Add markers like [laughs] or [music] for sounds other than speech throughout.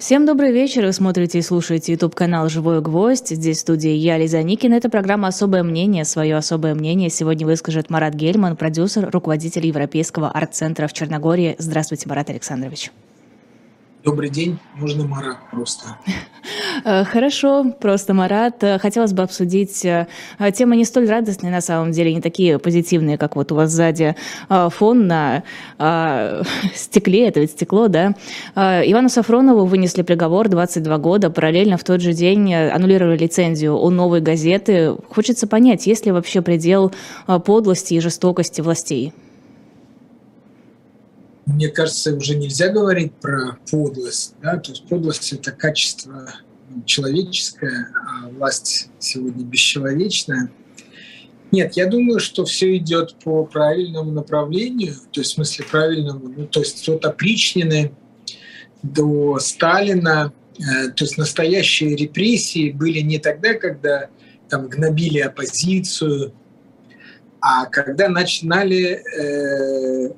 Всем добрый вечер. Вы смотрите и слушаете YouTube-канал «Живой гвоздь». Здесь в студии я, Лиза Никина. Это программа «Особое мнение». Свое особое мнение сегодня выскажет Марат Гельман, продюсер, руководитель Европейского арт-центра в Черногории. Здравствуйте, Марат Александрович. Добрый день, можно Марат просто. Э, хорошо, просто Марат. Э, хотелось бы обсудить э, темы не столь радостные, на самом деле, не такие позитивные, как вот у вас сзади фон на [laughs] стекле, это ведь стекло, да? Ивану Сафронову вынесли приговор 22 года, параллельно в тот же день аннулировали лицензию у новой газеты. Хочется понять, есть ли вообще предел подлости и жестокости властей? Мне кажется, уже нельзя говорить про подлость. Да? То есть подлость — это качество человеческое, а власть сегодня бесчеловечная. Нет, я думаю, что все идет по правильному направлению, то есть в смысле правильному, ну, то есть от опричнины до Сталина, э, то есть настоящие репрессии были не тогда, когда там гнобили оппозицию, а когда начинали э,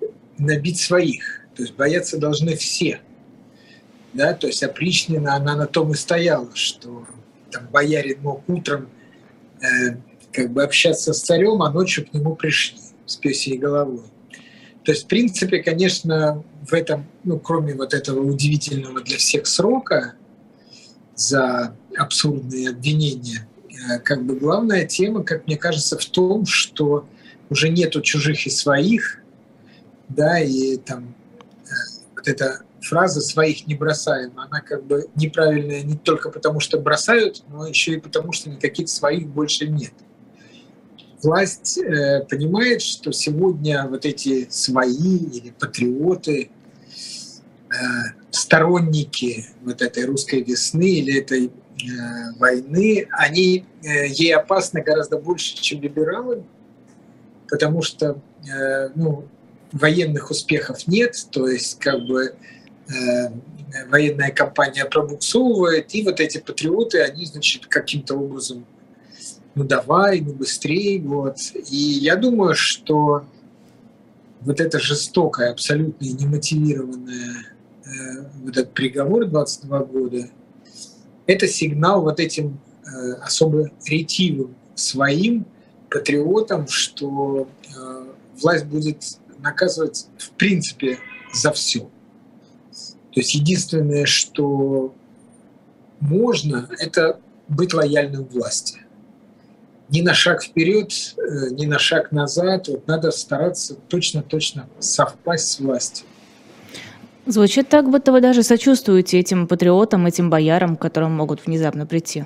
набить своих. То есть бояться должны все. Да? То есть опричнина, она на том и стояла, что там боярин мог утром э, как бы общаться с царем, а ночью к нему пришли с пёсей головой. То есть, в принципе, конечно, в этом, ну, кроме вот этого удивительного для всех срока за абсурдные обвинения, э, как бы главная тема, как мне кажется, в том, что уже нету чужих и своих, да, и там э, вот эта фраза «своих не бросаем», она как бы неправильная не только потому, что бросают, но еще и потому, что никаких своих больше нет. Власть э, понимает, что сегодня вот эти свои или патриоты, э, сторонники вот этой русской весны или этой э, войны, они э, ей опасны гораздо больше, чем либералы, потому что э, ну, военных успехов нет, то есть как бы э, военная кампания пробуксовывает, и вот эти патриоты, они, значит, каким-то образом, ну давай, ну быстрее, вот. И я думаю, что вот это жестокое, абсолютно немотивированное э, вот этот приговор 22 года, это сигнал вот этим э, особо ретивым своим патриотам, что э, власть будет наказывать в принципе за все. То есть единственное, что можно, это быть лояльным власти. Ни на шаг вперед, э, ни на шаг назад. Вот надо стараться точно-точно совпасть с властью. Звучит так, будто вы даже сочувствуете этим патриотам, этим боярам, которым могут внезапно прийти.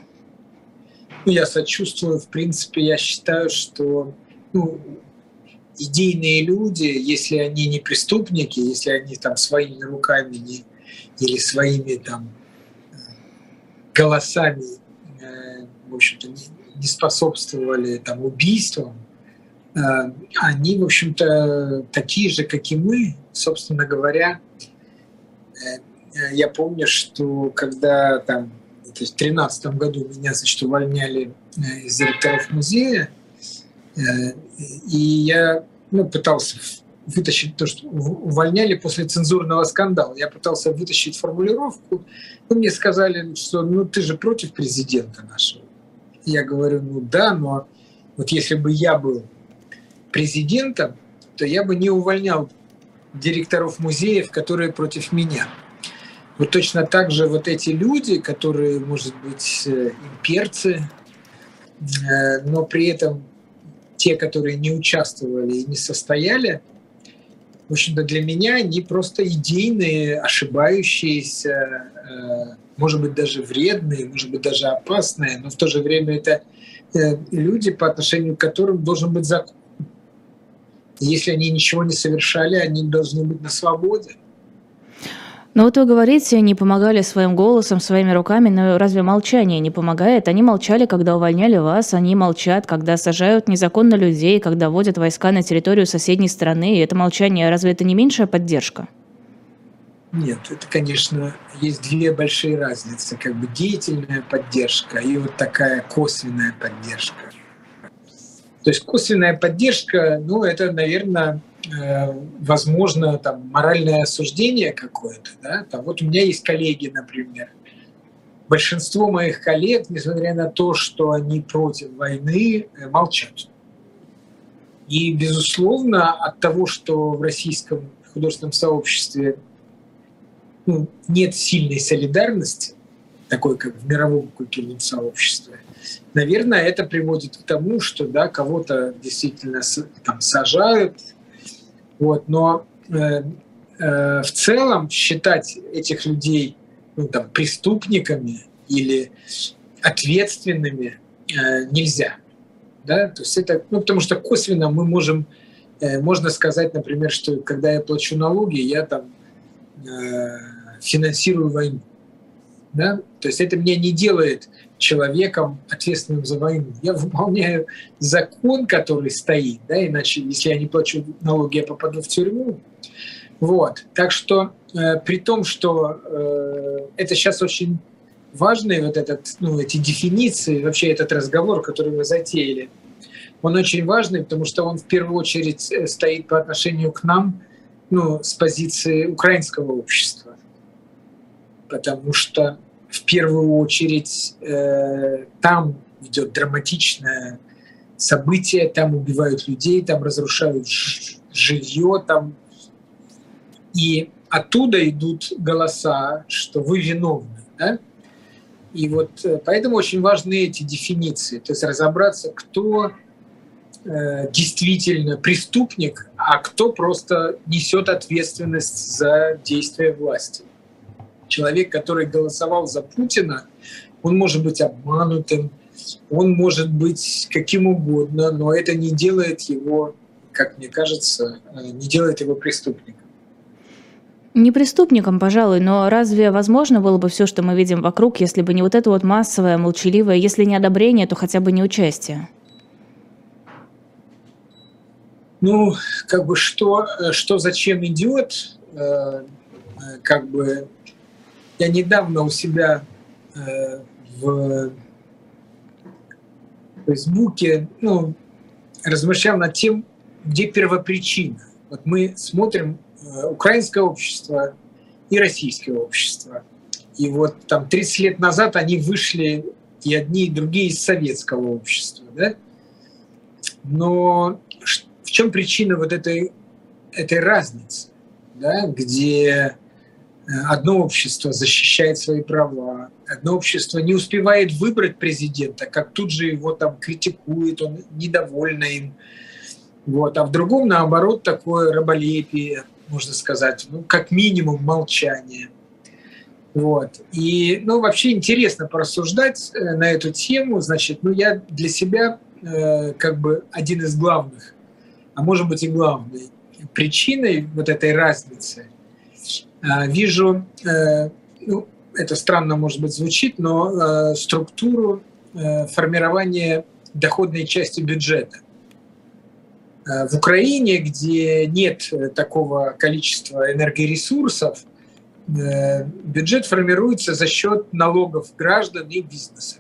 Ну, я сочувствую, в принципе, я считаю, что ну, идейные люди, если они не преступники, если они там своими руками не, или своими там голосами, э, в общем-то, не, способствовали там убийствам, э, они, в общем-то, такие же, как и мы, собственно говоря. Э, я помню, что когда там, в 2013 году меня, значит, увольняли из директоров музея, и я ну, пытался вытащить то, что увольняли после цензурного скандала. Я пытался вытащить формулировку. Ну, мне сказали, что ну ты же против президента нашего. Я говорю, ну да, но вот если бы я был президентом, то я бы не увольнял директоров музеев, которые против меня. Вот точно так же вот эти люди, которые, может быть, э, имперцы, э, но при этом те, которые не участвовали и не состояли, в общем-то, для меня они просто идейные, ошибающиеся, э, может быть, даже вредные, может быть, даже опасные, но в то же время это э, люди, по отношению к которым должен быть закон. Если они ничего не совершали, они должны быть на свободе. Но вот вы говорите, не помогали своим голосом, своими руками, но разве молчание не помогает? Они молчали, когда увольняли вас, они молчат, когда сажают незаконно людей, когда вводят войска на территорию соседней страны. И это молчание, разве это не меньшая поддержка? Нет, это, конечно, есть две большие разницы. Как бы деятельная поддержка и вот такая косвенная поддержка. То есть косвенная поддержка, ну, это, наверное, возможно там моральное осуждение какое-то, да, там вот у меня есть коллеги, например, большинство моих коллег, несмотря на то, что они против войны, э, молчат. И, безусловно, от того, что в российском художественном сообществе ну, нет сильной солидарности, такой как в мировом культурном сообществе, наверное, это приводит к тому, что да, кого-то действительно там сажают, вот, но э, э, в целом считать этих людей ну, там, преступниками или ответственными э, нельзя. Да? То есть это, ну, потому что косвенно мы можем, э, можно сказать, например, что когда я плачу налоги, я там э, финансирую войну. Да? То есть это меня не делает человеком, ответственным за войну. Я выполняю закон, который стоит, да, иначе, если я не плачу налоги, я попаду в тюрьму. Вот. Так что э, при том, что э, это сейчас очень важный вот этот, ну, эти дефиниции, вообще этот разговор, который мы затеяли, он очень важный, потому что он в первую очередь э, стоит по отношению к нам, ну, с позиции украинского общества. Потому что в первую очередь э, там идет драматичное событие, там убивают людей, там разрушают жилье, там и оттуда идут голоса, что вы виновны. Да? И вот э, поэтому очень важны эти дефиниции, то есть разобраться, кто э, действительно преступник, а кто просто несет ответственность за действия власти. Человек, который голосовал за Путина, он может быть обманутым, он может быть каким угодно, но это не делает его, как мне кажется, э, не делает его преступником. Не преступником, пожалуй, но разве возможно было бы все, что мы видим вокруг, если бы не вот это вот массовое, молчаливое, если не одобрение, то хотя бы не участие? Ну, как бы что, что зачем идет, э, как бы я недавно у себя э, в Фейсбуке ну, размышлял над тем, где первопричина. Вот мы смотрим э, украинское общество и российское общество. И вот там 30 лет назад они вышли и одни, и другие из советского общества. Да? Но в чем причина вот этой, этой разницы, да? где одно общество защищает свои права, одно общество не успевает выбрать президента, как тут же его там критикует, он недоволен им. Вот. А в другом, наоборот, такое раболепие, можно сказать, ну, как минимум молчание. Вот. И, ну, вообще интересно порассуждать э, на эту тему. Значит, ну, я для себя э, как бы один из главных, а может быть и главной причиной вот этой разницы – вижу, э, ну, это странно, может быть, звучит, но э, структуру э, формирования доходной части бюджета. В Украине, где нет такого количества энергоресурсов, бюджет формируется за счет налогов граждан и бизнеса.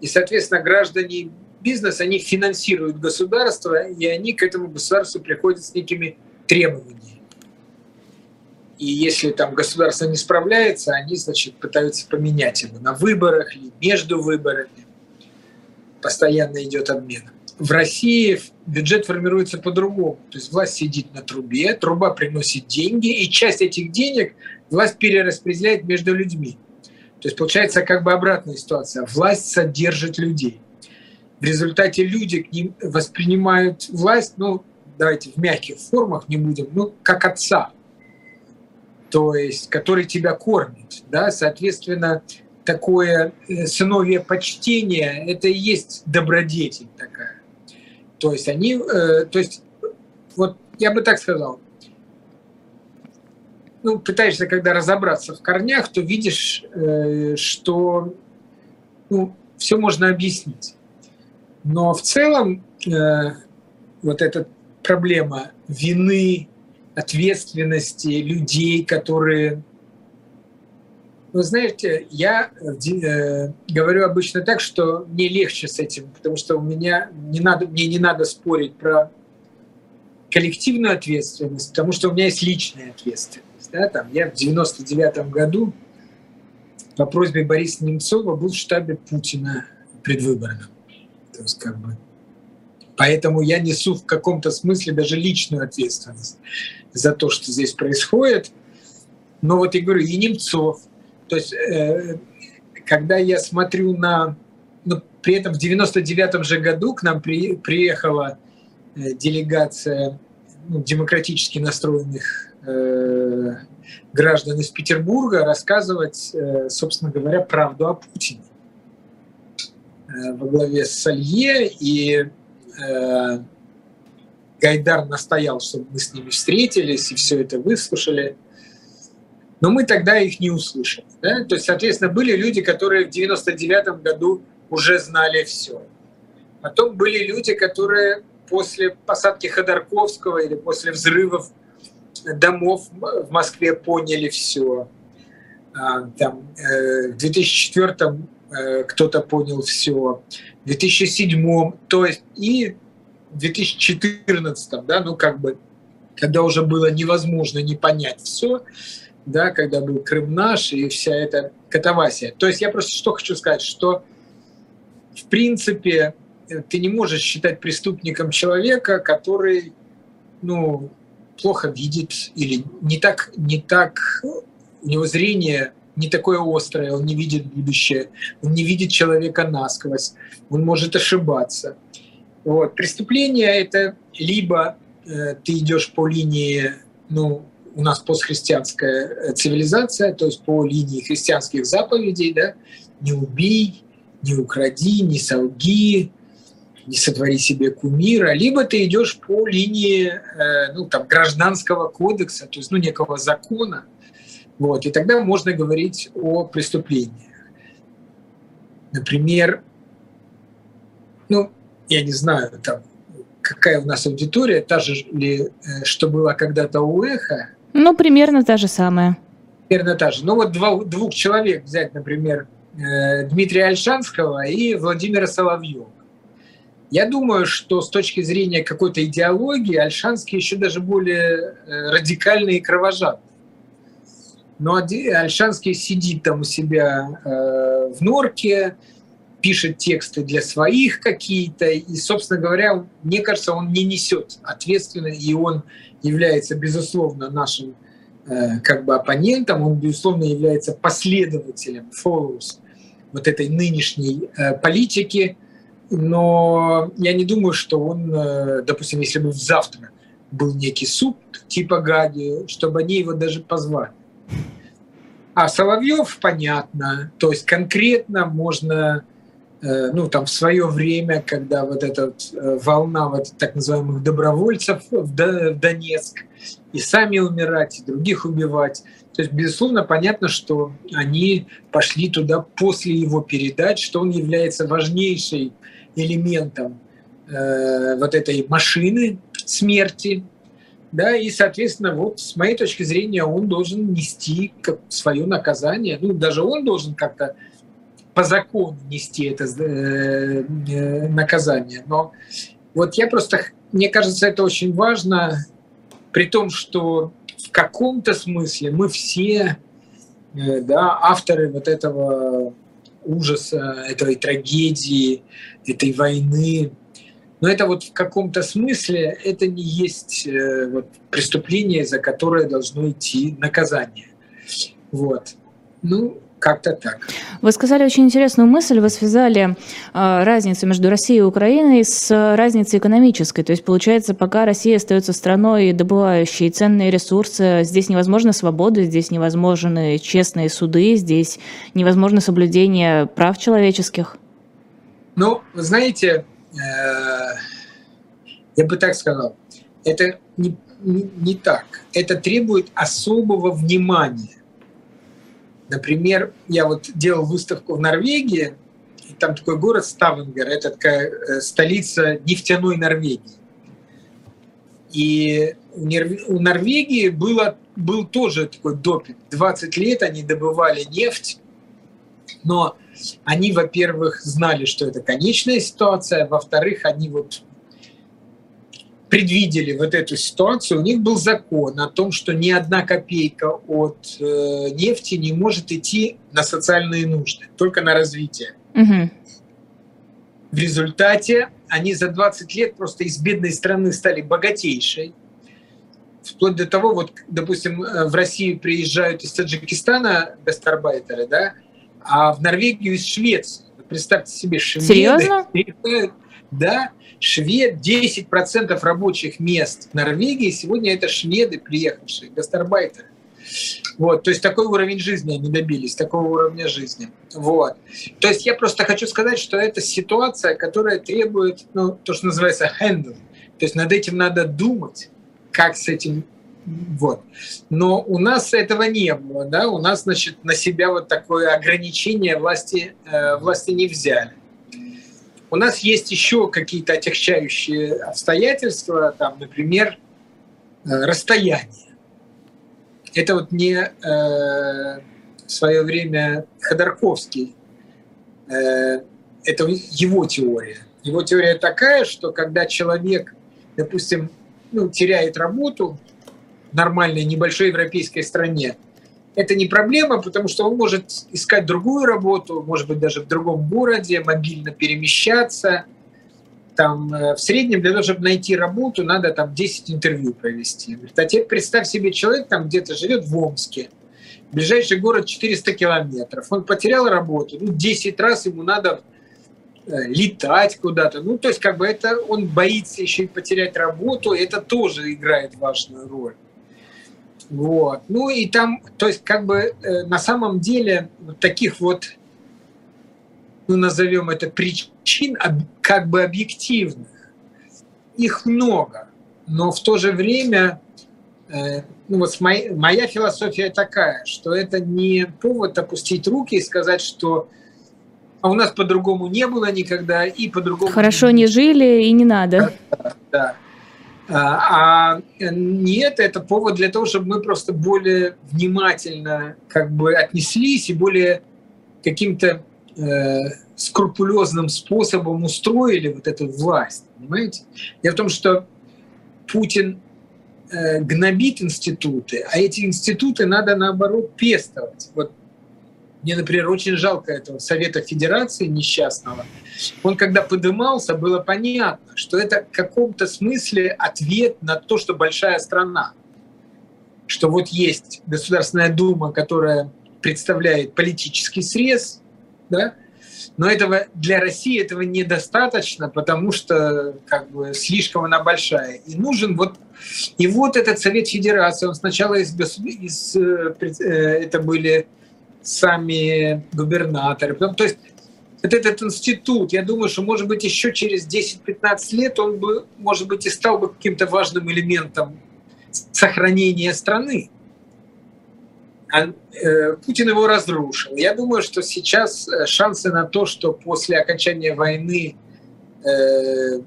И, соответственно, граждане бизнес, они финансируют государство, и они к этому государству приходят с некими требованиями. И если там государство не справляется, они, значит, пытаются поменять его на выборах или между выборами. Постоянно идет обмен. В России бюджет формируется по-другому. То есть власть сидит на трубе, труба приносит деньги, и часть этих денег власть перераспределяет между людьми. То есть получается как бы обратная ситуация. Власть содержит людей. В результате люди к ним воспринимают власть, ну, давайте в мягких формах не будем, ну, как отца – то есть который тебя кормит, да, соответственно, такое э, сыновье почтение – это и есть добродетель такая. То есть они, э, то есть вот я бы так сказал, ну, пытаешься, когда разобраться в корнях, то видишь, э, что ну, все можно объяснить. Но в целом вот эта проблема вины, ответственности людей, которые... Вы знаете, я э, говорю обычно так, что мне легче с этим, потому что у меня не надо, мне не надо спорить про коллективную ответственность, потому что у меня есть личная ответственность. Да? Там, я в 99 году по просьбе Бориса Немцова был в штабе Путина предвыборном. То есть как бы Поэтому я несу в каком-то смысле даже личную ответственность за то, что здесь происходит. Но вот я говорю, и Немцов. То есть, э, когда я смотрю на... Ну, при этом в 99 же году к нам при, приехала э, делегация ну, демократически настроенных э, граждан из Петербурга рассказывать, э, собственно говоря, правду о Путине э, во главе с Салье. И э, Гайдар настоял, чтобы мы с ними встретились и все это выслушали. Но мы тогда их не услышали. Да? То есть, соответственно, были люди, которые в 99 году уже знали все. Потом были люди, которые после посадки Ходорковского или после взрывов домов в Москве поняли все. А, там, э, в 2004 э, кто-то понял все. В 2007, то есть и 2014, да, ну как бы, когда уже было невозможно не понять все, да, когда был Крым наш и вся эта катавасия. То есть я просто что хочу сказать, что в принципе ты не можешь считать преступником человека, который, ну, плохо видит или не так, не так, у него зрение не такое острое, он не видит будущее, он не видит человека насквозь, он может ошибаться. Вот. Преступление — это либо э, ты идешь по линии, ну, у нас постхристианская э, цивилизация, то есть по линии христианских заповедей, да, не убей, не укради, не солги, не сотвори себе кумира, либо ты идешь по линии э, ну, там, гражданского кодекса, то есть ну, некого закона, вот, и тогда можно говорить о преступлениях. Например, ну, я не знаю, там, какая у нас аудитория, та же ли, э, что была когда-то у Эхо. Ну, примерно та же самая. Примерно та же. Ну, вот два, двух человек взять, например, э, Дмитрия Альшанского и Владимира Соловьева. Я думаю, что с точки зрения какой-то идеологии Альшанский еще даже более э, радикальный и кровожадный. Но Альшанский сидит там у себя в норке, пишет тексты для своих какие-то, и, собственно говоря, мне кажется, он не несет ответственности, и он является, безусловно, нашим э, как бы оппонентом, он, безусловно, является последователем, followers вот этой нынешней э, политики, но я не думаю, что он, э, допустим, если бы завтра был некий суд типа Гади, чтобы они его даже позвали. А Соловьев, понятно, то есть конкретно можно ну, там, в свое время, когда вот эта э, волна вот так называемых добровольцев в Донецк, и сами умирать, и других убивать. То есть, безусловно, понятно, что они пошли туда после его передач, что он является важнейшим элементом э, вот этой машины смерти, да, и, соответственно, вот с моей точки зрения, он должен нести свое наказание, ну, даже он должен как-то по закону нести это э, э, наказание. Но вот я просто, мне кажется, это очень важно, при том, что в каком-то смысле мы все э, да, авторы вот этого ужаса, этой трагедии, этой войны. Но это вот в каком-то смысле это не есть вот, преступление, за которое должно идти наказание. Вот. Ну, как-то так. Вы сказали очень интересную мысль. Вы связали э, разницу между Россией и Украиной с разницей экономической. То есть, получается, пока Россия остается страной, добывающей ценные ресурсы, здесь невозможно свобода, здесь невозможны честные суды, здесь невозможно соблюдение прав человеческих. Ну, вы знаете, э, я бы так сказал, это не, не, не так. Это требует особого внимания Например, я вот делал выставку в Норвегии, и там такой город Ставенгер, это такая э, столица нефтяной Норвегии. И у Норвегии было, был тоже такой допинг. 20 лет они добывали нефть, но они, во-первых, знали, что это конечная ситуация, во-вторых, они вот предвидели вот эту ситуацию, у них был закон о том, что ни одна копейка от э, нефти не может идти на социальные нужды, только на развитие. Угу. В результате они за 20 лет просто из бедной страны стали богатейшей. Вплоть до того, вот, допустим, э, в Россию приезжают из Таджикистана гастарбайтеры, да, а в Норвегию из Швеции. Представьте себе, шведы Серьезно? Да, швед, 10% рабочих мест в Норвегии сегодня это шведы, приехавшие, гастарбайтеры. Вот, то есть такой уровень жизни они добились, такого уровня жизни. Вот. То есть я просто хочу сказать, что это ситуация, которая требует, ну, то, что называется handle. То есть над этим надо думать, как с этим вот. Но у нас этого не было, да, у нас, значит, на себя вот такое ограничение власти, э, власти не взяли. У нас есть еще какие-то отягчающие обстоятельства, там, например, э, расстояние. Это вот не э, в свое время Ходорковский, э, это его теория. Его теория такая, что когда человек, допустим, ну, теряет работу в нормальной небольшой европейской стране, это не проблема, потому что он может искать другую работу, может быть, даже в другом городе, мобильно перемещаться. Там, э, в среднем для того, чтобы найти работу, надо там 10 интервью провести. а теперь представь себе, человек там где-то живет в Омске, ближайший город 400 километров, он потерял работу, ну, 10 раз ему надо э, летать куда-то. Ну, то есть, как бы это он боится еще и потерять работу, это тоже играет важную роль. Вот. Ну и там, то есть как бы э, на самом деле таких вот, ну назовем это причин, как бы объективных, их много. Но в то же время, э, ну вот моя, моя философия такая, что это не повод опустить руки и сказать, что а у нас по-другому не было никогда и по-другому. Хорошо не, не жили и не надо. Да, да. А, а нет, это повод для того, чтобы мы просто более внимательно как бы отнеслись и более каким-то э, скрупулезным способом устроили вот эту власть, понимаете? Дело в том, что Путин э, гнобит институты, а эти институты надо наоборот пестовать. Вот мне, например, очень жалко этого Совета Федерации несчастного. Он, когда подымался, было понятно, что это в каком-то смысле ответ на то, что большая страна. Что вот есть Государственная Дума, которая представляет политический срез, да, но этого для России этого недостаточно, потому что как бы слишком она большая. И нужен вот и вот этот Совет Федерации, он сначала из, из э, э, это были сами губернаторы. Потом, то есть вот этот институт, я думаю, что, может быть, еще через 10-15 лет он бы, может быть, и стал бы каким-то важным элементом сохранения страны. А, э, Путин его разрушил. Я думаю, что сейчас э, шансы на то, что после окончания войны э,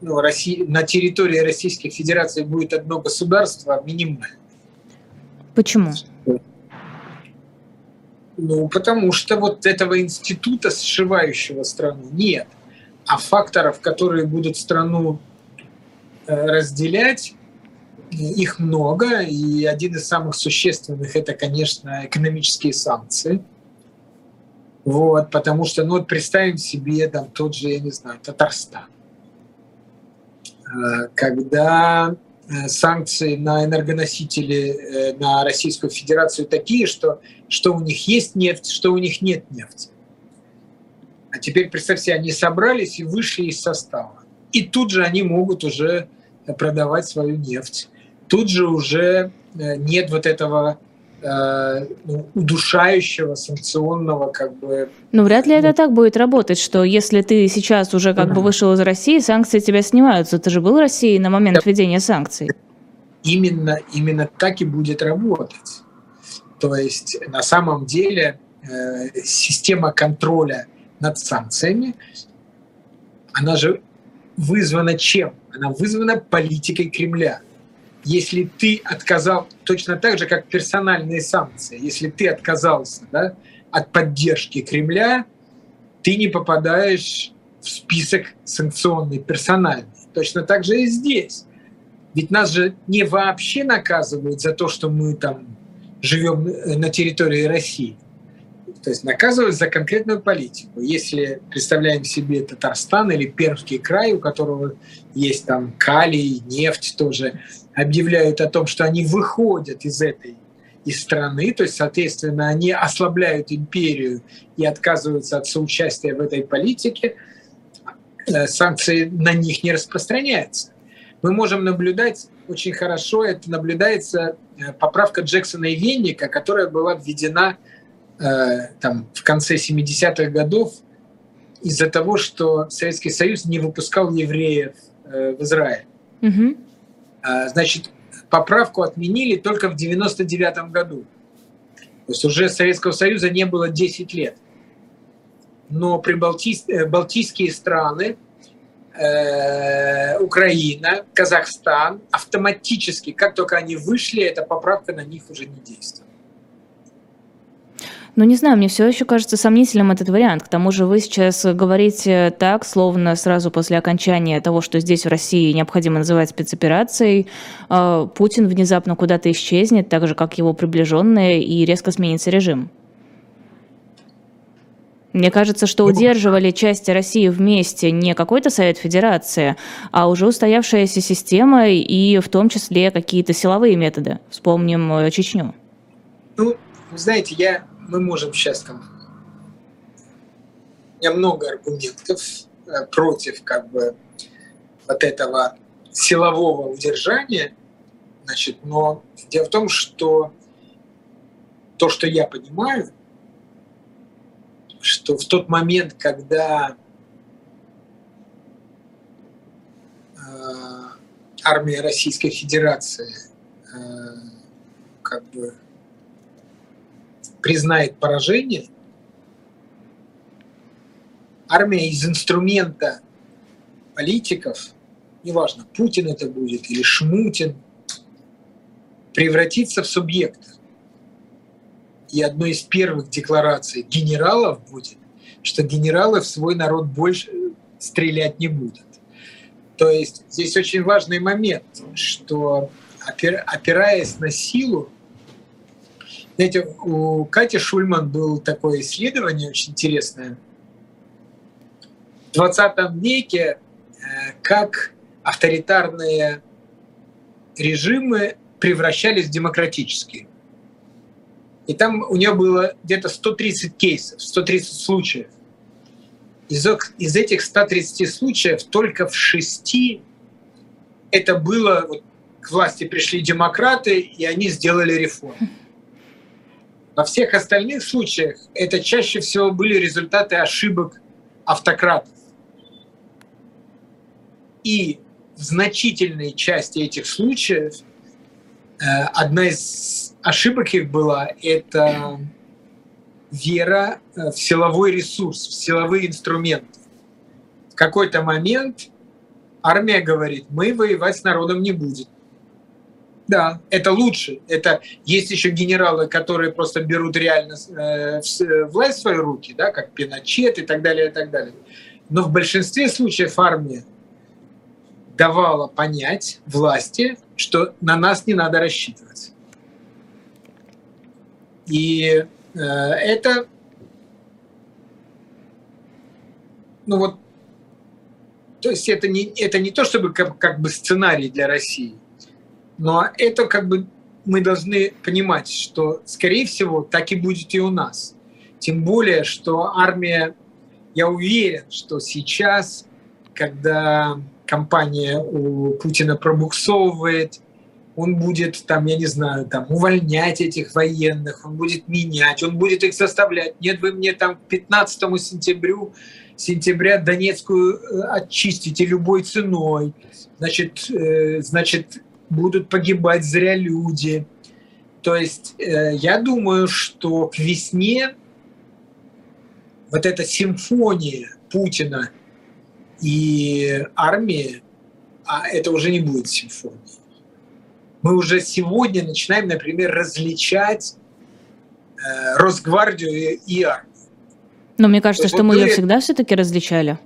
ну, России, на территории Российской Федерации будет одно государство, минимальны. Почему? Ну, потому что вот этого института, сшивающего страну, нет. А факторов, которые будут страну э, разделять, их много. И один из самых существенных – это, конечно, экономические санкции. Вот, потому что, ну, вот представим себе там тот же, я не знаю, Татарстан. Э, когда Э, санкции на энергоносители э, на Российскую Федерацию такие, что, что у них есть нефть, что у них нет нефти. А теперь, представьте, они собрались и вышли из состава. И тут же они могут уже продавать свою нефть. Тут же уже э, нет вот этого Э, ну, удушающего, санкционного как бы... Ну, вряд ли это так будет работать, что если ты сейчас уже как бы вышел из России, санкции тебя снимаются. Ты же был в России на момент введения санкций. Именно, именно так и будет работать. То есть на самом деле э, система контроля над санкциями, она же вызвана чем? Она вызвана политикой Кремля если ты отказал, точно так же, как персональные санкции, если ты отказался да, от поддержки Кремля, ты не попадаешь в список санкционный персональный. Точно так же и здесь. Ведь нас же не вообще наказывают за то, что мы там живем э, на территории России. То есть наказывают за конкретную политику. Если представляем себе Татарстан или Пермский край, у которого есть там калий, нефть тоже, объявляют о том, что они выходят из этой из страны, то есть, соответственно, они ослабляют империю и отказываются от соучастия в этой политике, э, санкции на них не распространяются. Мы можем наблюдать очень хорошо, это наблюдается э, поправка Джексона и Венника, которая была введена э, там, в конце 70-х годов из-за того, что Советский Союз не выпускал евреев в Израиль. Угу. Значит, поправку отменили только в 99 году. То есть уже Советского Союза не было 10 лет. Но прибалтийские э, балтийские страны, э, Украина, Казахстан автоматически, как только они вышли, эта поправка на них уже не действует. Ну, не знаю, мне все еще кажется сомнительным этот вариант. К тому же вы сейчас говорите так, словно сразу после окончания того, что здесь в России необходимо называть спецоперацией, а, Путин внезапно куда-то исчезнет, так же, как его приближенные, и резко сменится режим. Мне кажется, что удерживали части России вместе не какой-то Совет Федерации, а уже устоявшаяся система и в том числе какие-то силовые методы. Вспомним э, Чечню. Ну, знаете, я мы можем сейчас там... У много аргументов э, против как бы вот этого силового удержания, значит, но дело в том, что то, что я понимаю, что в тот момент, когда э, армия Российской Федерации э, как бы признает поражение, армия из инструмента политиков, неважно, Путин это будет или Шмутин, превратится в субъекта. И одной из первых деклараций генералов будет, что генералы в свой народ больше стрелять не будут. То есть здесь очень важный момент, что опираясь на силу, знаете, у Кати Шульман было такое исследование очень интересное. В 20 веке э, как авторитарные режимы превращались в демократические. И там у нее было где-то 130 кейсов, 130 случаев. Из, из этих 130 случаев только в шести это было, вот, к власти пришли демократы, и они сделали реформу. Во всех остальных случаях это чаще всего были результаты ошибок автократов. И в значительной части этих случаев э, одна из ошибок их была – это вера э, в силовой ресурс, в силовые инструменты. В какой-то момент армия говорит, мы воевать с народом не будем. Да, это лучше. Это есть еще генералы, которые просто берут реально э, власть в свои руки, да, как Пиночет и так далее, и так далее. Но в большинстве случаев армия давала понять власти, что на нас не надо рассчитывать. И э, это, ну вот, то есть это не, это не то, чтобы как, как бы сценарий для России – но это как бы мы должны понимать, что, скорее всего, так и будет и у нас. Тем более, что армия, я уверен, что сейчас, когда компания у Путина пробуксовывает, он будет там, я не знаю, там увольнять этих военных, он будет менять, он будет их заставлять. Нет, вы мне там к 15 сентябрю, сентября Донецкую э, очистите любой ценой. Значит, э, значит, будут погибать зря люди. То есть э, я думаю, что к весне вот эта симфония Путина и армии, а это уже не будет симфонией. Мы уже сегодня начинаем, например, различать э, Росгвардию и, и армию. Но мне кажется, что вот мы ее всегда все-таки различали.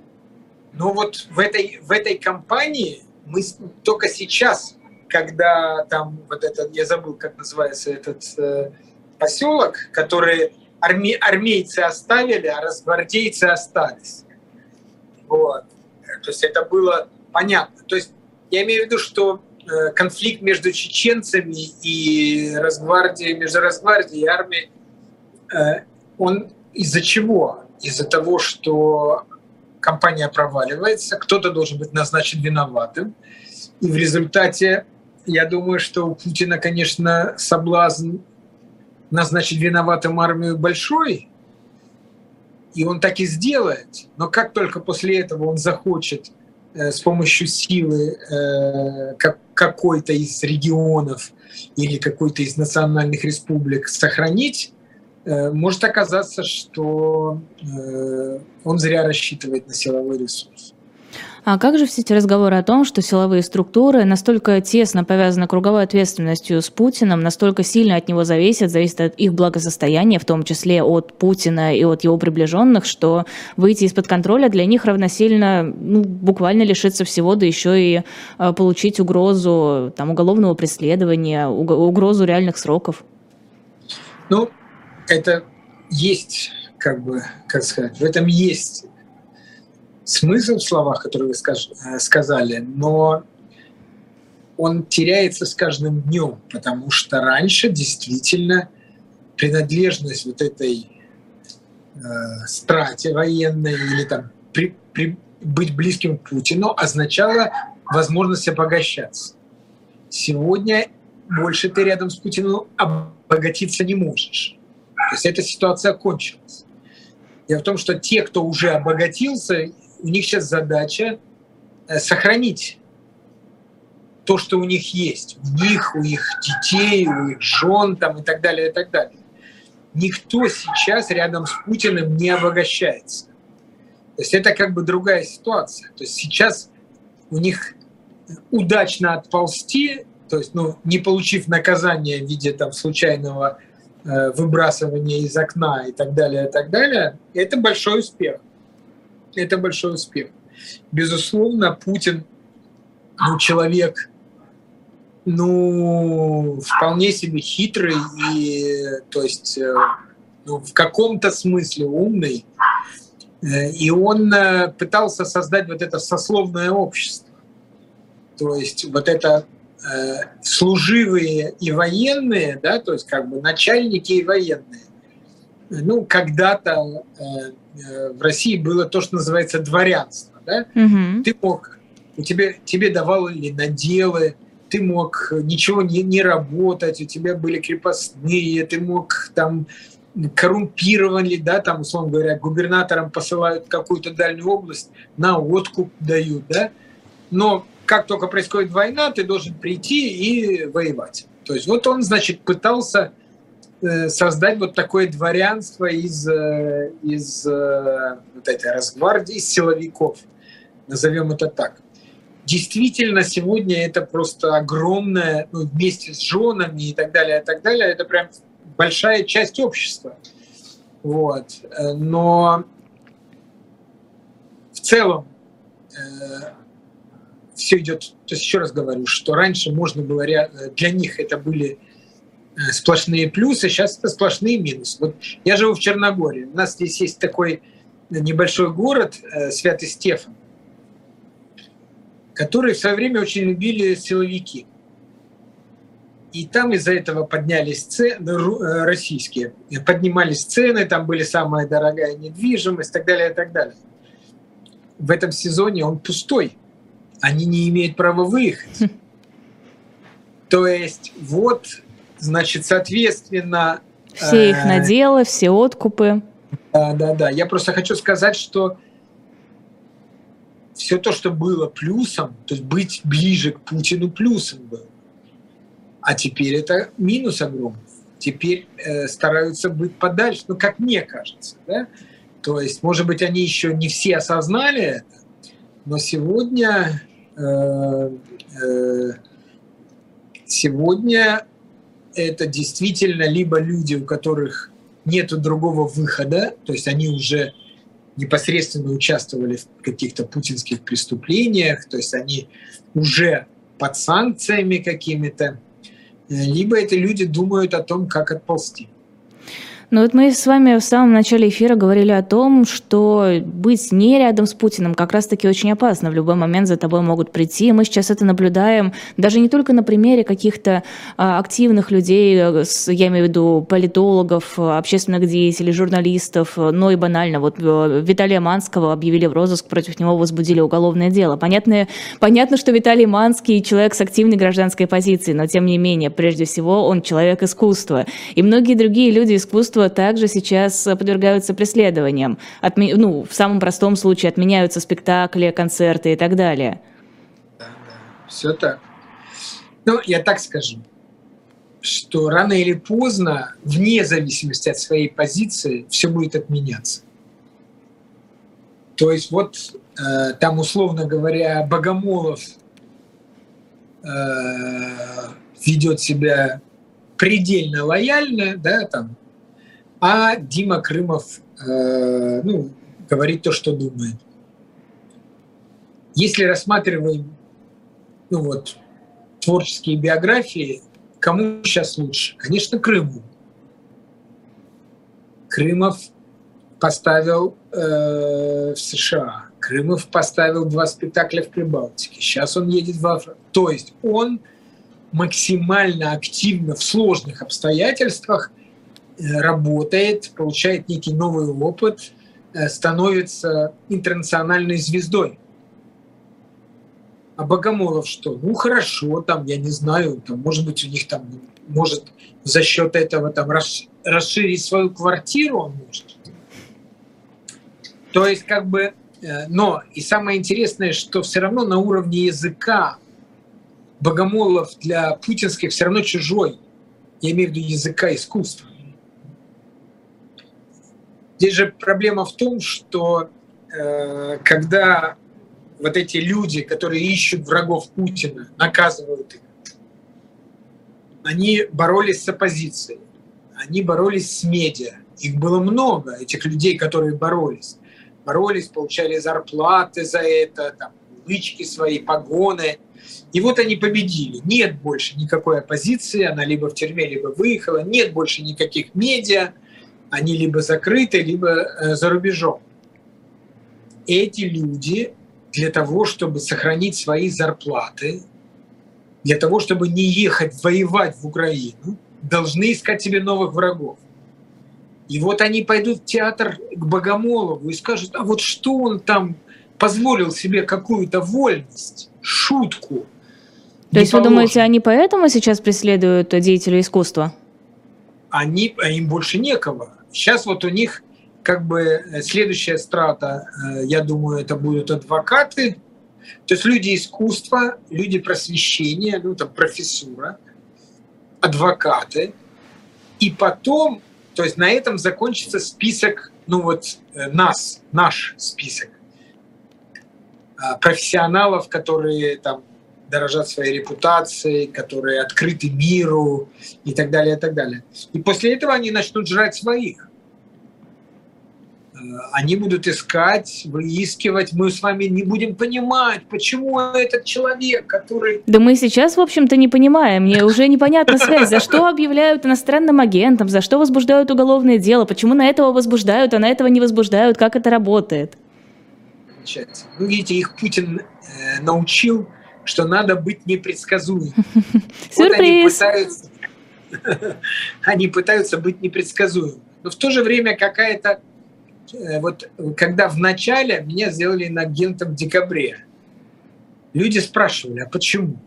Но вот в этой, в этой кампании мы только сейчас когда там вот этот, я забыл, как называется этот э, поселок, который арме, армейцы оставили, а разгвардейцы остались. Вот. То есть это было понятно. То есть я имею в виду, что э, конфликт между чеченцами и Росгвардией, между Росгвардией и армией, э, он из-за чего? Из-за того, что компания проваливается, кто-то должен быть назначен виноватым. И в результате, я думаю, что у Путина, конечно, соблазн назначить виноватым армию большой, и он так и сделает. Но как только после этого он захочет э, с помощью силы э, как, какой-то из регионов или какой-то из национальных республик сохранить, э, может оказаться, что э, он зря рассчитывает на силовой ресурс. А как же все эти разговоры о том, что силовые структуры настолько тесно повязаны круговой ответственностью с Путиным, настолько сильно от него зависят, зависит от их благосостояния, в том числе от Путина и от его приближенных, что выйти из-под контроля для них равносильно ну, буквально лишиться всего, да еще и э, получить угрозу там, уголовного преследования, угрозу реальных сроков? Ну, это есть, как бы, как сказать, в этом есть смысл в словах, которые вы э, сказали, но он теряется с каждым днем, потому что раньше действительно принадлежность вот этой э, страте военной или там при, при, быть близким к Путину означало возможность обогащаться. Сегодня больше ты рядом с Путиным обогатиться не можешь. То есть эта ситуация кончилась. Дело в том, что те, кто уже обогатился, у них сейчас задача э, сохранить то, что у них есть. У них, у их детей, у их жен там, и так далее, и так далее. Никто сейчас рядом с Путиным не обогащается. То есть это как бы другая ситуация. То есть сейчас у них удачно отползти, то есть ну, не получив наказание в виде там, случайного э, выбрасывания из окна и так далее, и так далее, это большой успех это большой успех. Безусловно, Путин ну, человек ну, вполне себе хитрый и, то есть, э, ну, в каком-то смысле умный. Э, и он э, пытался создать вот это сословное общество. То есть вот это служивые и военные, да, то есть как бы начальники и военные. Ну, когда-то Э, в России было то, что называется дворянство. Да? Угу. Ты мог, у тебя, тебе давали наделы, ты мог ничего не, не работать, у тебя были крепостные, ты мог там коррумпировали, да, там, условно говоря, губернаторам посылают какую-то дальнюю область, на откуп дают, да, но как только происходит война, ты должен прийти и воевать. То есть вот он, значит, пытался Э, создать вот такое дворянство из, э, из э, вот этой разгвардии, из силовиков, назовем это так. Действительно, сегодня это просто огромное, ну, вместе с женами и так далее, и так далее, это прям большая часть общества. Вот. Но в целом э, все идет, то есть еще раз говорю, что раньше можно было, для них это были Э, сплошные плюсы, сейчас это сплошные минусы. Вот я живу в Черногории. У нас здесь есть такой небольшой город э, Святый Стефан, который в свое время очень любили силовики. И там из-за этого поднялись цены, э, российские, поднимались цены, там были самая дорогая недвижимость и так далее, и так далее. В этом сезоне он пустой. Они не имеют права выехать. Хм. То есть вот Значит, соответственно... Все их э, наделы, все откупы. Да, да, да. Я просто хочу сказать, что все то, что было плюсом, то есть быть ближе к Путину плюсом было. А теперь это минус огромный. Теперь э, стараются быть подальше, ну, как мне кажется. Да? То есть, может быть, они еще не все осознали это, но сегодня, э, э, сегодня это действительно либо люди, у которых нет другого выхода, то есть они уже непосредственно участвовали в каких-то путинских преступлениях, то есть они уже под санкциями какими-то, либо это люди думают о том, как отползти. Ну вот мы с вами в самом начале эфира говорили о том, что быть не рядом с Путиным как раз-таки очень опасно. В любой момент за тобой могут прийти. Мы сейчас это наблюдаем даже не только на примере каких-то а, активных людей, я имею в виду политологов, общественных деятелей, журналистов, но и банально. Вот э, Виталия Манского объявили в розыск, против него возбудили уголовное дело. Понятно, понятно, что Виталий Манский человек с активной гражданской позицией, но тем не менее, прежде всего, он человек искусства. И многие другие люди искусства искусства также сейчас подвергаются преследованиям. Отме... Ну, в самом простом случае отменяются спектакли, концерты и так далее. Да, да, все так. Ну, я так скажу, что рано или поздно, вне зависимости от своей позиции, все будет отменяться. То есть вот э, там, условно говоря, Богомолов э, ведет себя предельно лояльно, да, там а Дима Крымов э, ну, говорит то, что думает. Если рассматриваем ну вот, творческие биографии, кому сейчас лучше? Конечно, Крыму. Крымов поставил э, в США. Крымов поставил два спектакля в Прибалтике. Сейчас он едет в Африку. То есть он максимально активно в сложных обстоятельствах работает, получает некий новый опыт, э, становится интернациональной звездой. А Богомолов что? Ну хорошо, там, я не знаю, там, может быть, у них там может за счет этого там расширить свою квартиру он может. То есть как бы, э, но и самое интересное, что все равно на уровне языка Богомолов для путинских все равно чужой. Я имею в виду языка искусства. Здесь же проблема в том, что э, когда вот эти люди, которые ищут врагов Путина, наказывают их, они боролись с оппозицией, они боролись с медиа. Их было много, этих людей, которые боролись. Боролись, получали зарплаты за это, там, лычки свои, погоны. И вот они победили. Нет больше никакой оппозиции, она либо в тюрьме, либо выехала. Нет больше никаких медиа они либо закрыты, либо э, за рубежом. Эти люди для того, чтобы сохранить свои зарплаты, для того, чтобы не ехать воевать в Украину, должны искать себе новых врагов. И вот они пойдут в театр к Богомолову и скажут, а вот что он там позволил себе какую-то вольность, шутку. То есть вы думаете, они поэтому сейчас преследуют деятелей искусства? Они, а им больше некого. Сейчас вот у них как бы э, следующая страта, э, я думаю, это будут адвокаты, то есть люди искусства, люди просвещения, ну там профессура, адвокаты. И потом, то есть на этом закончится список, ну вот э, нас, наш список профессионалов, которые там дорожат своей репутацией, которые открыты миру и так далее, и так далее. И после этого они начнут жрать своих. Э, они будут искать, выискивать. Мы с вами не будем понимать, почему этот человек, который... Да мы сейчас, в общем-то, не понимаем. Мне уже непонятна связь. За что объявляют иностранным агентом? За что возбуждают уголовное дело? Почему на этого возбуждают, а на этого не возбуждают? Как это работает? Ну, видите, их Путин э, научил что надо быть непредсказуемым. [laughs] Вот они пытаются, [laughs] они пытаются быть непредсказуемыми. Но в то же время какая-то... Э, вот когда в начале меня сделали инагентом в декабре, люди спрашивали, а почему?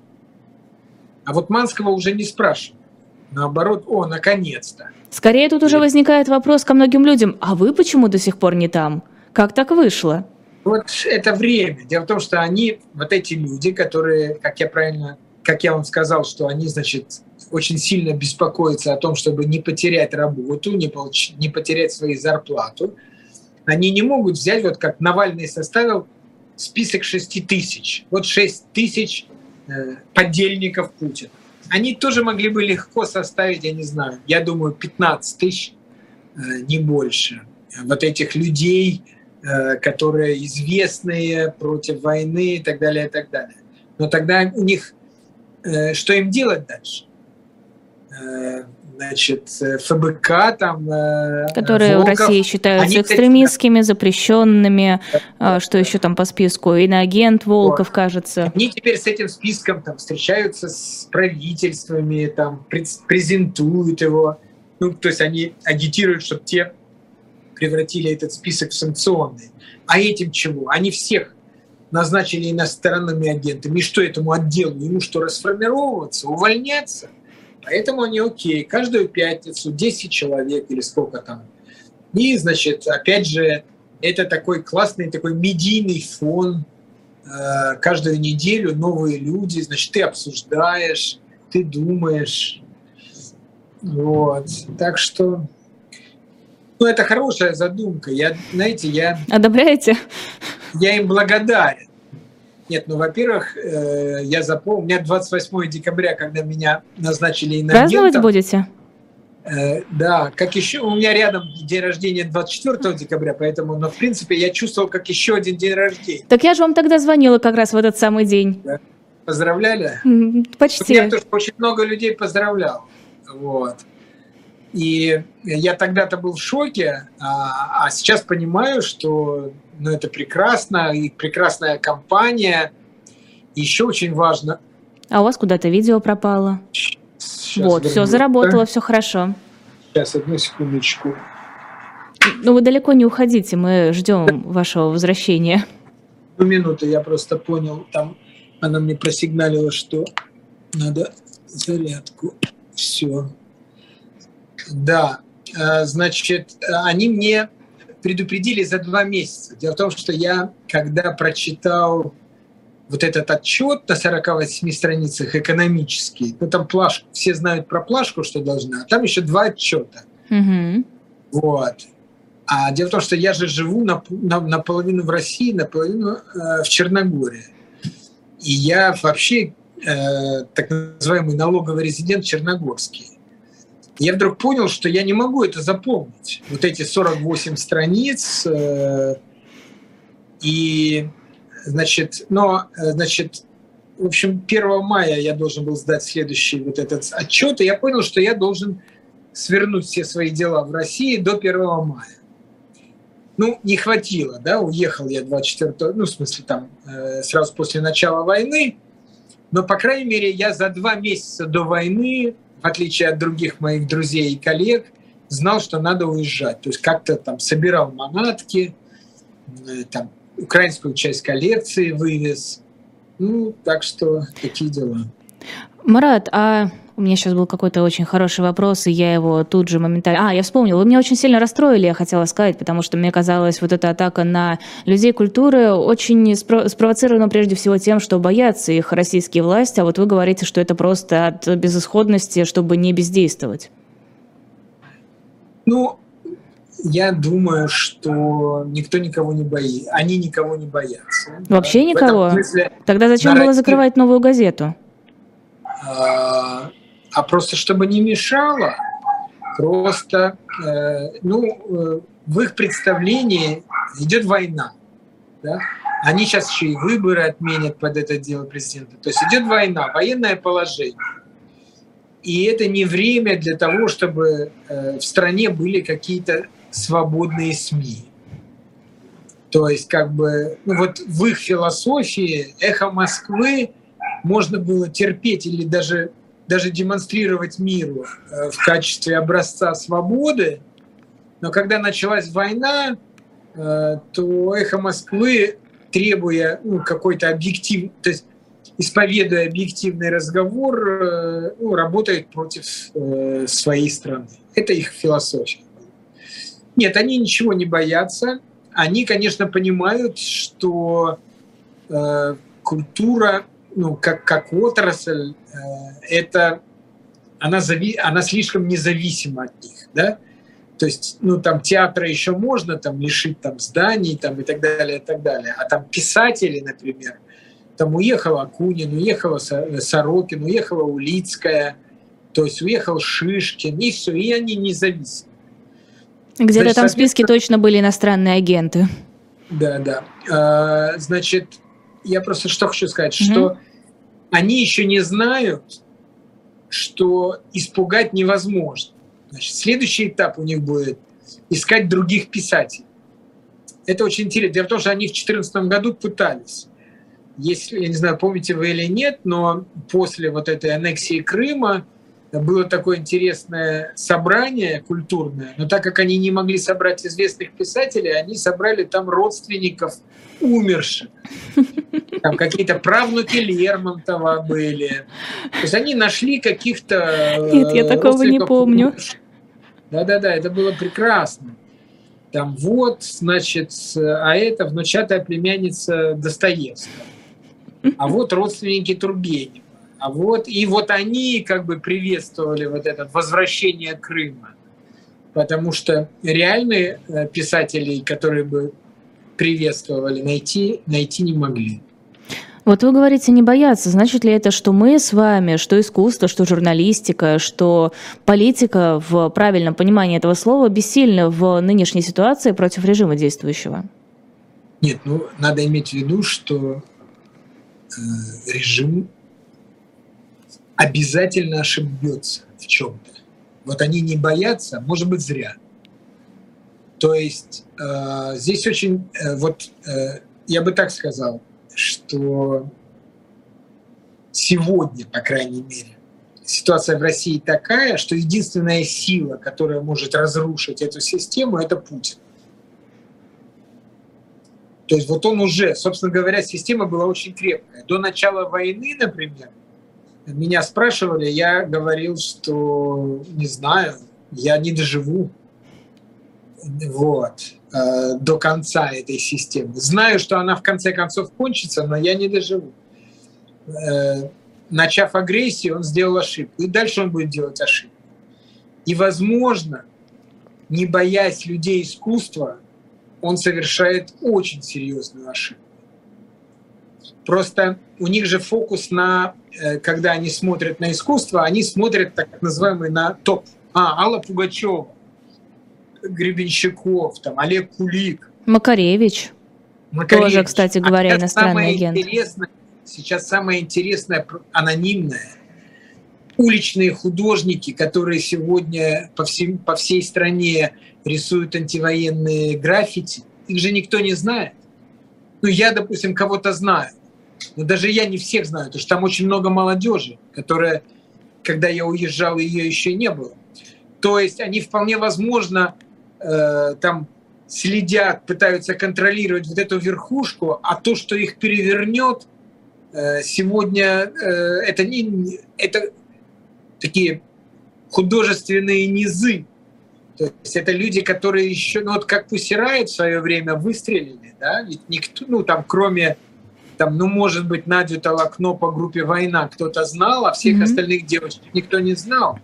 А вот Манского уже не спрашивают. Наоборот, о, наконец-то. Скорее тут уже возникает вопрос ко многим людям, а вы почему до сих пор не там? Как так вышло? Вот это время. Дело в том, что они, вот эти люди, которые, как я правильно, как я вам сказал, что они, значит, очень сильно беспокоятся о том, чтобы не потерять работу, не, получ... не потерять свою зарплату, они не могут взять, вот как Навальный составил список 6 тысяч. Вот 6 тысяч э, подельников Путина. Они тоже могли бы легко составить, я не знаю, я думаю, 15 тысяч, э, не больше. Вот этих людей, Э, которые известные против войны и так далее, и так далее. Но тогда у них э, что им делать дальше? Э, значит, ФБК там... Которые Волков, в России считаются они, экстремистскими, запрещенными, да, что еще там по списку, иноагент Волков, вот. кажется. Они теперь с этим списком там встречаются с правительствами, там презентуют его, ну, то есть они агитируют, чтобы те превратили этот список в санкционный. А этим чего? Они всех назначили иностранными агентами. И что этому отделу? Ему что, расформировываться, увольняться? Поэтому они окей. Каждую пятницу 10 человек или сколько там. И, значит, опять же, это такой классный такой медийный фон. Э, каждую неделю новые люди, значит, ты обсуждаешь, ты думаешь. Вот. Так что ну, это хорошая задумка. Я, знаете, я... Одобряете? Я им благодарен. Нет, ну, во-первых, э, я запомнил, у меня 28 декабря, когда меня назначили иноагентом. Праздновать будете? Э, да, как еще, у меня рядом день рождения 24 декабря, поэтому, но, в принципе, я чувствовал, как еще один день рождения. Так я же вам тогда звонила как раз в этот самый день. Да. Поздравляли? Почти. Я тоже очень много людей поздравлял. Вот. И я тогда-то был в шоке, а, а сейчас понимаю, что ну, это прекрасно, и прекрасная компания. Еще очень важно. А у вас куда-то видео пропало? Сейчас вот, все заработало, все хорошо. Сейчас, одну секундочку. Ну, вы далеко не уходите, мы ждем вашего возвращения. Ну, минуту, я просто понял, там она мне просигналила, что надо зарядку. Все. Да, э, значит, они мне предупредили за два месяца. Дело в том, что я, когда прочитал вот этот отчет на 48 страницах экономический, ну там плашку, все знают про плашку, что должна, а там еще два отчета. Угу. Вот. А дело в том, что я же живу на, на, наполовину в России, наполовину э, в Черногории. И я вообще э, так называемый налоговый резидент черногорский я вдруг понял, что я не могу это запомнить. Вот эти 48 страниц. Э, и, значит, но, э, значит, в общем, 1 мая я должен был сдать следующий вот этот отчет, и я понял, что я должен свернуть все свои дела в России до 1 мая. Ну, не хватило, да, уехал я 24, ну, в смысле, там, э, сразу после начала войны, но, по крайней мере, я за два месяца до войны в отличие от других моих друзей и коллег, знал, что надо уезжать. То есть как-то там собирал манатки, э, там, украинскую часть коллекции вывез. Ну, так что такие дела. Марат, а у меня сейчас был какой-то очень хороший вопрос, и я его тут же моментально... А, я вспомнила. Вы меня очень сильно расстроили, я хотела сказать, потому что мне казалось, вот эта атака на людей культуры очень спро- спровоцирована прежде всего тем, что боятся их российские власти, а вот вы говорите, что это просто от безысходности, чтобы не бездействовать. Ну, я думаю, что никто никого не боится. Они никого не боятся. Вообще да? никого? Смысле, Тогда зачем нарратив... было закрывать новую газету? А, просто чтобы не мешало, просто, э, ну, э, в их представлении идет война. Да? Они сейчас еще и выборы отменят под это дело президента. То есть идет война, военное положение. И это не время для того, чтобы э, в стране были какие-то свободные СМИ. То есть, как бы, ну вот в их философии эхо Москвы можно было терпеть или даже даже демонстрировать миру э, в качестве образца свободы. Но когда началась война, э, то «Эхо Москвы», требуя ну, какой-то объектив, то есть исповедуя объективный разговор, э, ну, работает против своей страны. Это их философия. Нет, они ничего не боятся. Они, конечно, понимают, что культура ну, как, как отрасль, э, это, она, зави, она слишком независима от них, да, то есть, ну, там театра еще можно там лишить там зданий там и так далее, и так далее. А там писатели, например, там уехал Акунин, уехала Сорокин, уехала Улицкая, то есть уехал Шишкин, и все, и они независимы. Где-то там в списке точно были иностранные агенты. Да, да. А, значит, я просто что хочу сказать, mm-hmm. что они еще не знают, что испугать невозможно. Значит, следующий этап у них будет искать других писателей. Это очень интересно. Дело в том, что они в 2014 году пытались. Если, я не знаю, помните вы или нет, но после вот этой аннексии Крыма было такое интересное собрание культурное, но так как они не могли собрать известных писателей, они собрали там родственников умерших. Там какие-то правнуки Лермонтова были. То есть они нашли каких-то Нет, я такого не помню. Да-да-да, это было прекрасно. Там вот, значит, а это внучатая племянница Достоевского. А вот родственники Тургенева. А вот, и вот они как бы приветствовали вот это возвращение Крыма. Потому что реальные э, писатели, которые бы приветствовали, найти, найти не могли. Вот вы говорите не бояться. Значит ли это, что мы с вами, что искусство, что журналистика, что политика в правильном понимании этого слова бессильны в нынешней ситуации против режима действующего? Нет, ну надо иметь в виду, что э, режим обязательно ошибется в чем-то. Вот они не боятся, может быть, зря. То есть э, здесь очень, э, вот э, я бы так сказал, что сегодня, по крайней мере, ситуация в России такая, что единственная сила, которая может разрушить эту систему, это Путин. То есть вот он уже, собственно говоря, система была очень крепкая. До начала войны, например, меня спрашивали, я говорил, что не знаю, я не доживу вот, э, до конца этой системы. Знаю, что она в конце концов кончится, но я не доживу. Э, начав агрессию, он сделал ошибку. И дальше он будет делать ошибку. И, возможно, не боясь людей искусства, он совершает очень серьезную ошибку. Просто у них же фокус на, э, когда они смотрят на искусство, они смотрят так называемый на топ. А, Алла Пугачева, Гребенщиков, там, Олег Кулик. Макаревич. Макаревич. Тоже, кстати говоря, а иностранный агент. Интересное, сейчас самое интересное, анонимное. Уличные художники, которые сегодня по, всем, по всей стране рисуют антивоенные граффити, их же никто не знает. Ну, я, допустим, кого-то знаю. Но даже я не всех знаю, потому что там очень много молодежи, которая, когда я уезжал, ее еще не было. То есть они вполне возможно э, там следят, пытаются контролировать вот эту верхушку, а то, что их перевернет, э, сегодня э, это не это такие художественные низы. То есть это люди, которые еще, ну вот как Пусирает в свое время выстрелили, да, ведь никто, ну там кроме там, ну, может быть, Надю Толокно по группе «Война» кто-то знал, а всех mm-hmm. остальных девочек никто не знал.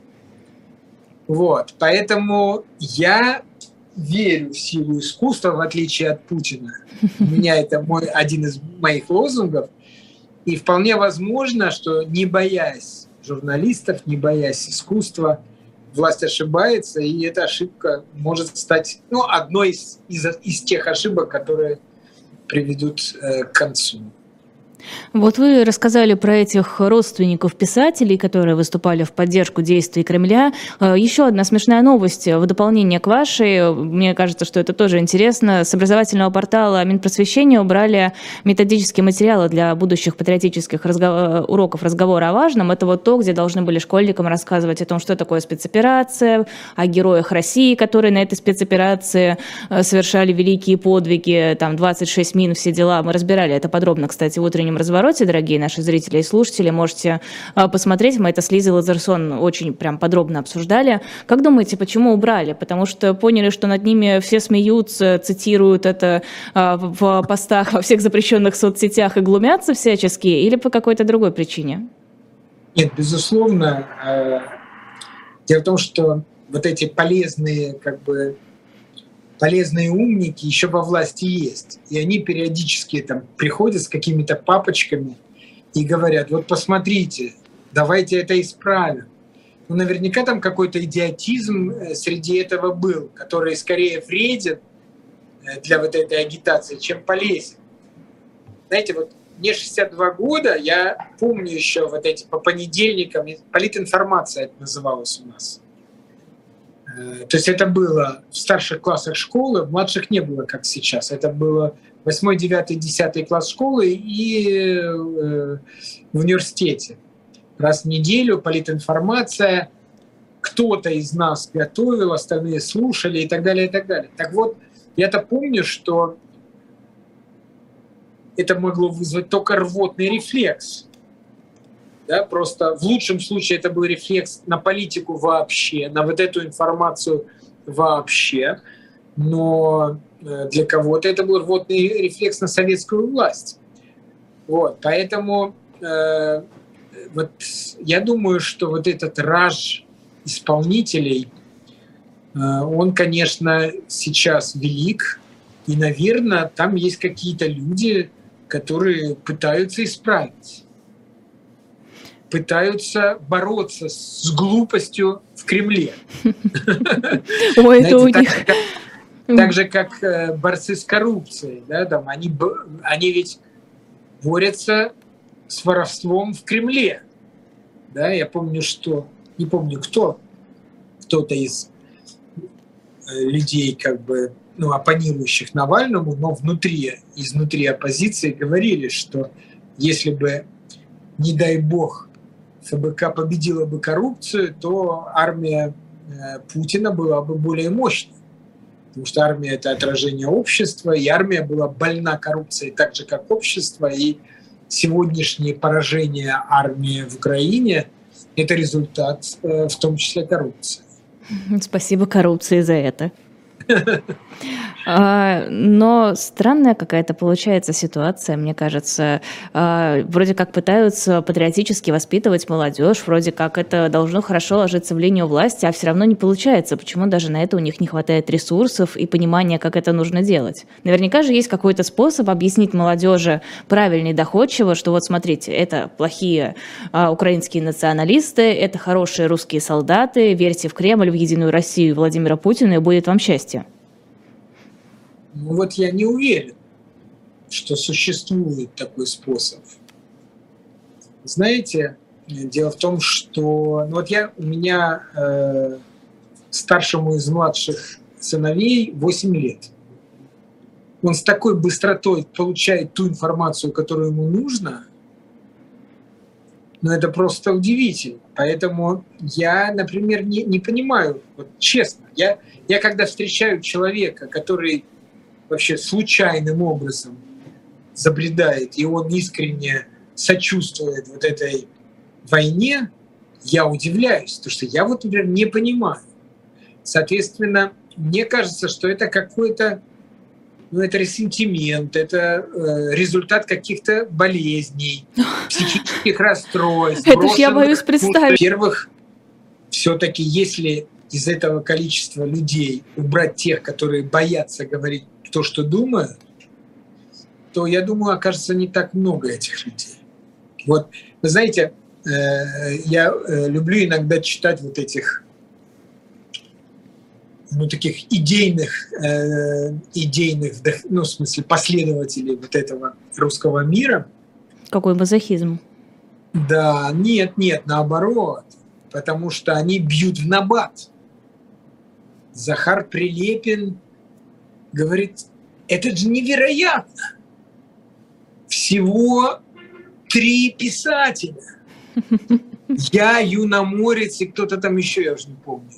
Вот, поэтому я верю в силу искусства, в отличие от Путина. У меня это мой, один из моих лозунгов. И вполне возможно, что не боясь журналистов, не боясь искусства, власть ошибается, и эта ошибка может стать ну, одной из, из, из тех ошибок, которые приведут э, к концу. Вот вы рассказали про этих родственников писателей, которые выступали в поддержку действий Кремля. Э, еще одна смешная новость в дополнение к вашей. Мне кажется, что это тоже интересно. С образовательного портала Минпросвещения убрали методические материалы для будущих патриотических разгов... уроков разговора о важном. Это вот то, где должны были школьникам рассказывать о том, что такое спецоперация, о героях России, которые на этой спецоперации э, совершали великие подвиги, там 26 мин, все дела. Мы разбирали это подробно, кстати, в утреннем развороте, дорогие наши зрители и слушатели, можете а, посмотреть. Мы это с Лизой Лазерсон очень прям подробно обсуждали. Как думаете, почему убрали? Потому что поняли, что над ними все смеются, цитируют это а, в постах во всех запрещенных соцсетях и глумятся всячески, или по какой-то другой причине? Нет, безусловно. Э, дело в том, что вот эти полезные как бы полезные умники еще во власти есть. И они периодически там приходят с какими-то папочками и говорят, вот посмотрите, давайте это исправим. Ну, наверняка там какой-то идиотизм э, среди этого был, который скорее вреден э, для вот этой агитации, чем полезен. Знаете, вот мне 62 года, я помню еще вот эти по понедельникам, политинформация это называлось у нас. То есть это было в старших классах школы, в младших не было, как сейчас. Это было 8, 9, 10 класс школы и э, в университете. Раз в неделю политинформация, кто-то из нас готовил, остальные слушали и так далее, и так далее. Так вот, я-то помню, что это могло вызвать только рвотный рефлекс. Да, просто в лучшем случае это был рефлекс на политику вообще, на вот эту информацию вообще. Но э, для кого-то это был рвотный рефлекс на советскую власть. Вот, поэтому э, вот я думаю, что вот этот раж исполнителей, э, он, конечно, сейчас велик, и, наверное, там есть какие-то люди, которые пытаются исправить, пытаются бороться с глупостью в Кремле. [laughs] Ой, это у них... Так же, как э, борцы с коррупцией, да, там, они, они ведь борются с воровством в Кремле. Да, я помню, что, не помню кто, кто-то из э, людей, как бы ну, оппонирующих Навальному, но внутри, изнутри оппозиции говорили, что если бы, не дай бог, ФБК победила бы коррупцию, то армия э, Путина была бы более мощной. Потому что армия – это отражение общества, и армия была больна коррупцией так же, как общество, и сегодняшнее поражение армии в Украине – это результат э, в том числе коррупции. Спасибо коррупции за это. [laughs] А, но странная какая-то получается ситуация, мне кажется. А, вроде как пытаются патриотически воспитывать молодежь, вроде как это должно хорошо ложиться в линию власти, а все равно не получается. Почему даже на это у них не хватает ресурсов и понимания, как это нужно делать? Наверняка же есть какой-то способ объяснить молодежи правильно и доходчиво, что вот смотрите, это плохие а, украинские националисты, это хорошие русские солдаты, верьте в Кремль, в Единую Россию Владимира Путина, и будет вам счастье. Ну вот я не уверен, что существует такой способ. Знаете, дело в том, что ну вот я у меня э, старшему из младших сыновей 8 лет. Он с такой быстротой получает ту информацию, которую ему нужно, но это просто удивительно. Поэтому я, например, не, не понимаю, вот честно, я, я когда встречаю человека, который вообще случайным образом забредает, и он искренне сочувствует вот этой войне, я удивляюсь, потому что я вот, например, не понимаю. Соответственно, мне кажется, что это какой-то ну, это ресентимент, это э, результат каких-то болезней, [laughs] психических расстройств. Это ж я боюсь представить. Во-первых, все-таки если из этого количества людей убрать тех, которые боятся говорить то, что думают, то, я думаю, окажется не так много этих людей. Вот, вы знаете, э, я э, люблю иногда читать вот этих ну, таких идейных, э, идейных, ну, в смысле, последователей вот этого русского мира. Какой мазохизм. Да, нет, нет, наоборот, потому что они бьют в набат. Захар Прилепин говорит, это же невероятно. Всего три писателя. Я, Юноморец и кто-то там еще, я уже не помню.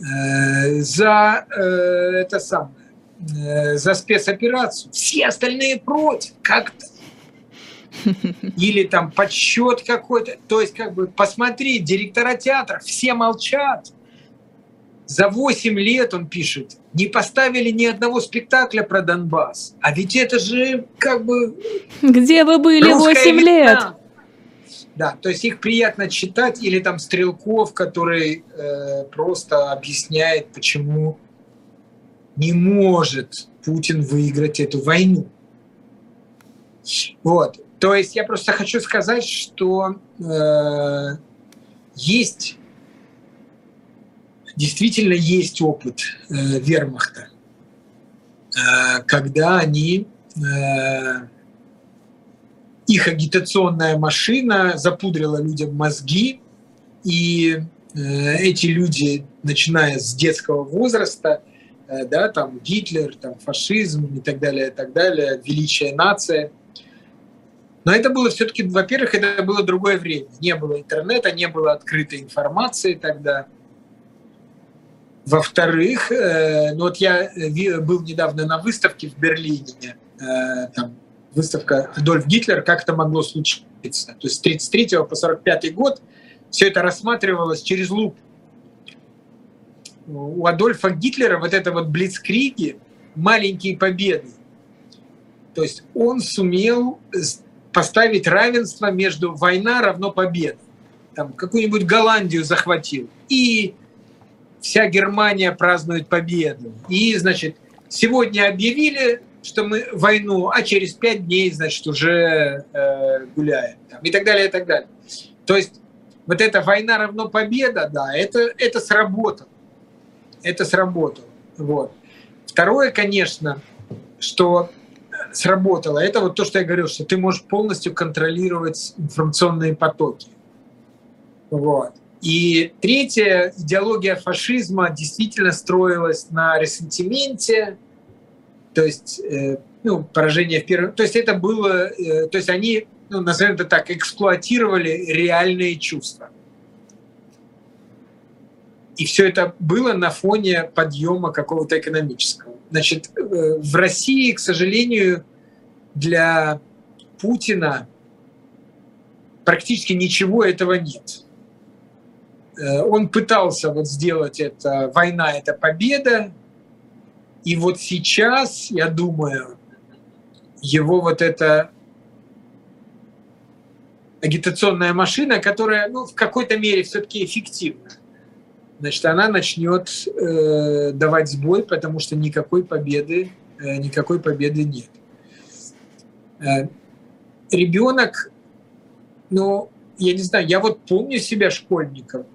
Э, за э, это самое, э, за спецоперацию. Все остальные против. Как-то. Или там подсчет какой-то. То есть, как бы, посмотри, директора театра, все молчат. За 8 лет, он пишет, не поставили ни одного спектакля про Донбасс. А ведь это же как бы... Где вы были 8 лет? Да, то есть их приятно читать, или там Стрелков, который э, просто объясняет, почему не может Путин выиграть эту войну. Вот. То есть я просто хочу сказать, что э, есть действительно есть опыт э, вермахта, э, когда они э, их агитационная машина запудрила людям мозги, и э, эти люди, начиная с детского возраста, э, да, там Гитлер, там фашизм и так далее, и так далее, величие нации. Но это было все-таки, во-первых, это было другое время. Не было интернета, не было открытой информации тогда. Во-вторых, э, ну вот я был недавно на выставке в Берлине, э, там выставка Адольф Гитлер, как это могло случиться. То есть с 33 по 45 год все это рассматривалось через луп. У Адольфа Гитлера вот это вот блицкриги, маленькие победы. То есть он сумел поставить равенство между война равно победа. Там какую-нибудь Голландию захватил. И вся Германия празднует победу. И, значит, сегодня объявили что мы войну, а через пять дней, значит, уже э, гуляем. Там, и так далее, и так далее. То есть вот эта война равно победа, да, это, это сработало. Это сработало. Вот. Второе, конечно, что сработало, это вот то, что я говорил, что ты можешь полностью контролировать информационные потоки. Вот. И третье, идеология фашизма действительно строилась на ресентименте, то есть э, ну, поражение в первом... То есть это было... Э, то есть они, ну, назовем это так, эксплуатировали реальные чувства. И все это было на фоне подъема какого-то экономического. Значит, э, в России, к сожалению, для Путина практически ничего этого нет. Он пытался вот сделать это, война – это победа, и вот сейчас, я думаю, его вот эта агитационная машина, которая ну, в какой-то мере все-таки эффективна, значит, она начнет э, давать сбой, потому что никакой победы, э, никакой победы нет. Э, ребенок, ну, я не знаю, я вот помню себя школьником,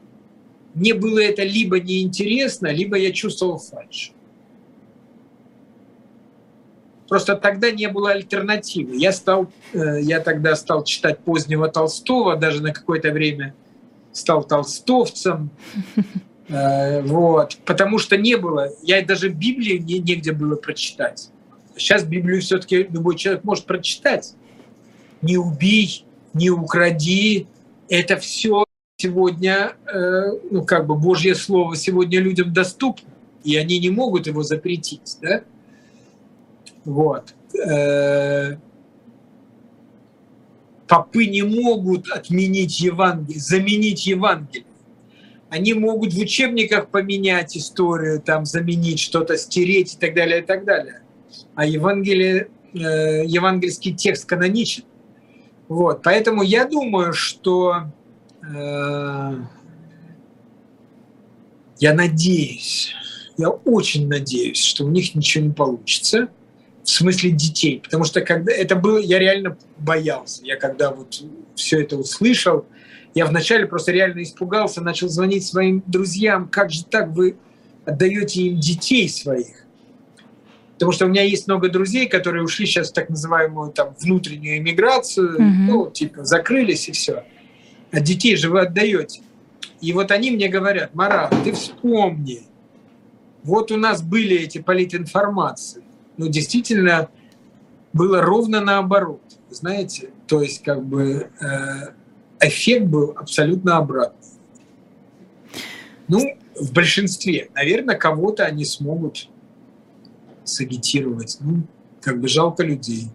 мне было это либо неинтересно, либо я чувствовал фальшь. Просто тогда не было альтернативы. Я, стал, э, я тогда стал читать позднего Толстого, даже на какое-то время стал толстовцем. Э, вот. Потому что не было, я даже Библию не, негде было прочитать. Сейчас Библию все-таки любой человек может прочитать. Не убей, не укради. Это все сегодня, э, ну как бы Божье Слово сегодня людям доступно, и они не могут его запретить. Да? Вот. Э, попы не могут отменить Евангелие, заменить Евангелие. Они могут в учебниках поменять историю, там заменить что-то, стереть и так далее, и так далее. А Евангелие, э, евангельский текст каноничен. Вот. Поэтому я думаю, что я надеюсь, я очень надеюсь, что у них ничего не получится – в смысле детей, потому что когда это было, я реально боялся. Я когда вот все это услышал, я вначале просто реально испугался, начал звонить своим друзьям, как же так вы отдаете им детей своих? Потому что у меня есть много друзей, которые ушли сейчас в так называемую там внутреннюю эмиграцию, mm-hmm. ну, типа, закрылись и все. А детей же вы отдаете. И вот они мне говорят, Марат, ты вспомни, вот у нас были эти политинформации, ну, действительно было ровно наоборот, знаете, то есть как бы э, эффект был абсолютно обратный. Ну, в большинстве, наверное, кого-то они смогут сагитировать. Ну, как бы жалко людей.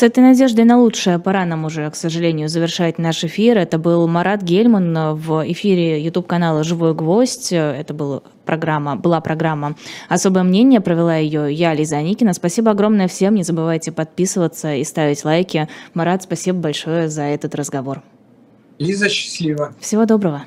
С этой надеждой на лучшее пора нам уже, к сожалению, завершать наш эфир. Это был Марат Гельман в эфире YouTube-канала «Живой гвоздь». Это была программа, была программа «Особое мнение». Провела ее я, Лиза Аникина. Спасибо огромное всем. Не забывайте подписываться и ставить лайки. Марат, спасибо большое за этот разговор. Лиза, счастливо. Всего доброго.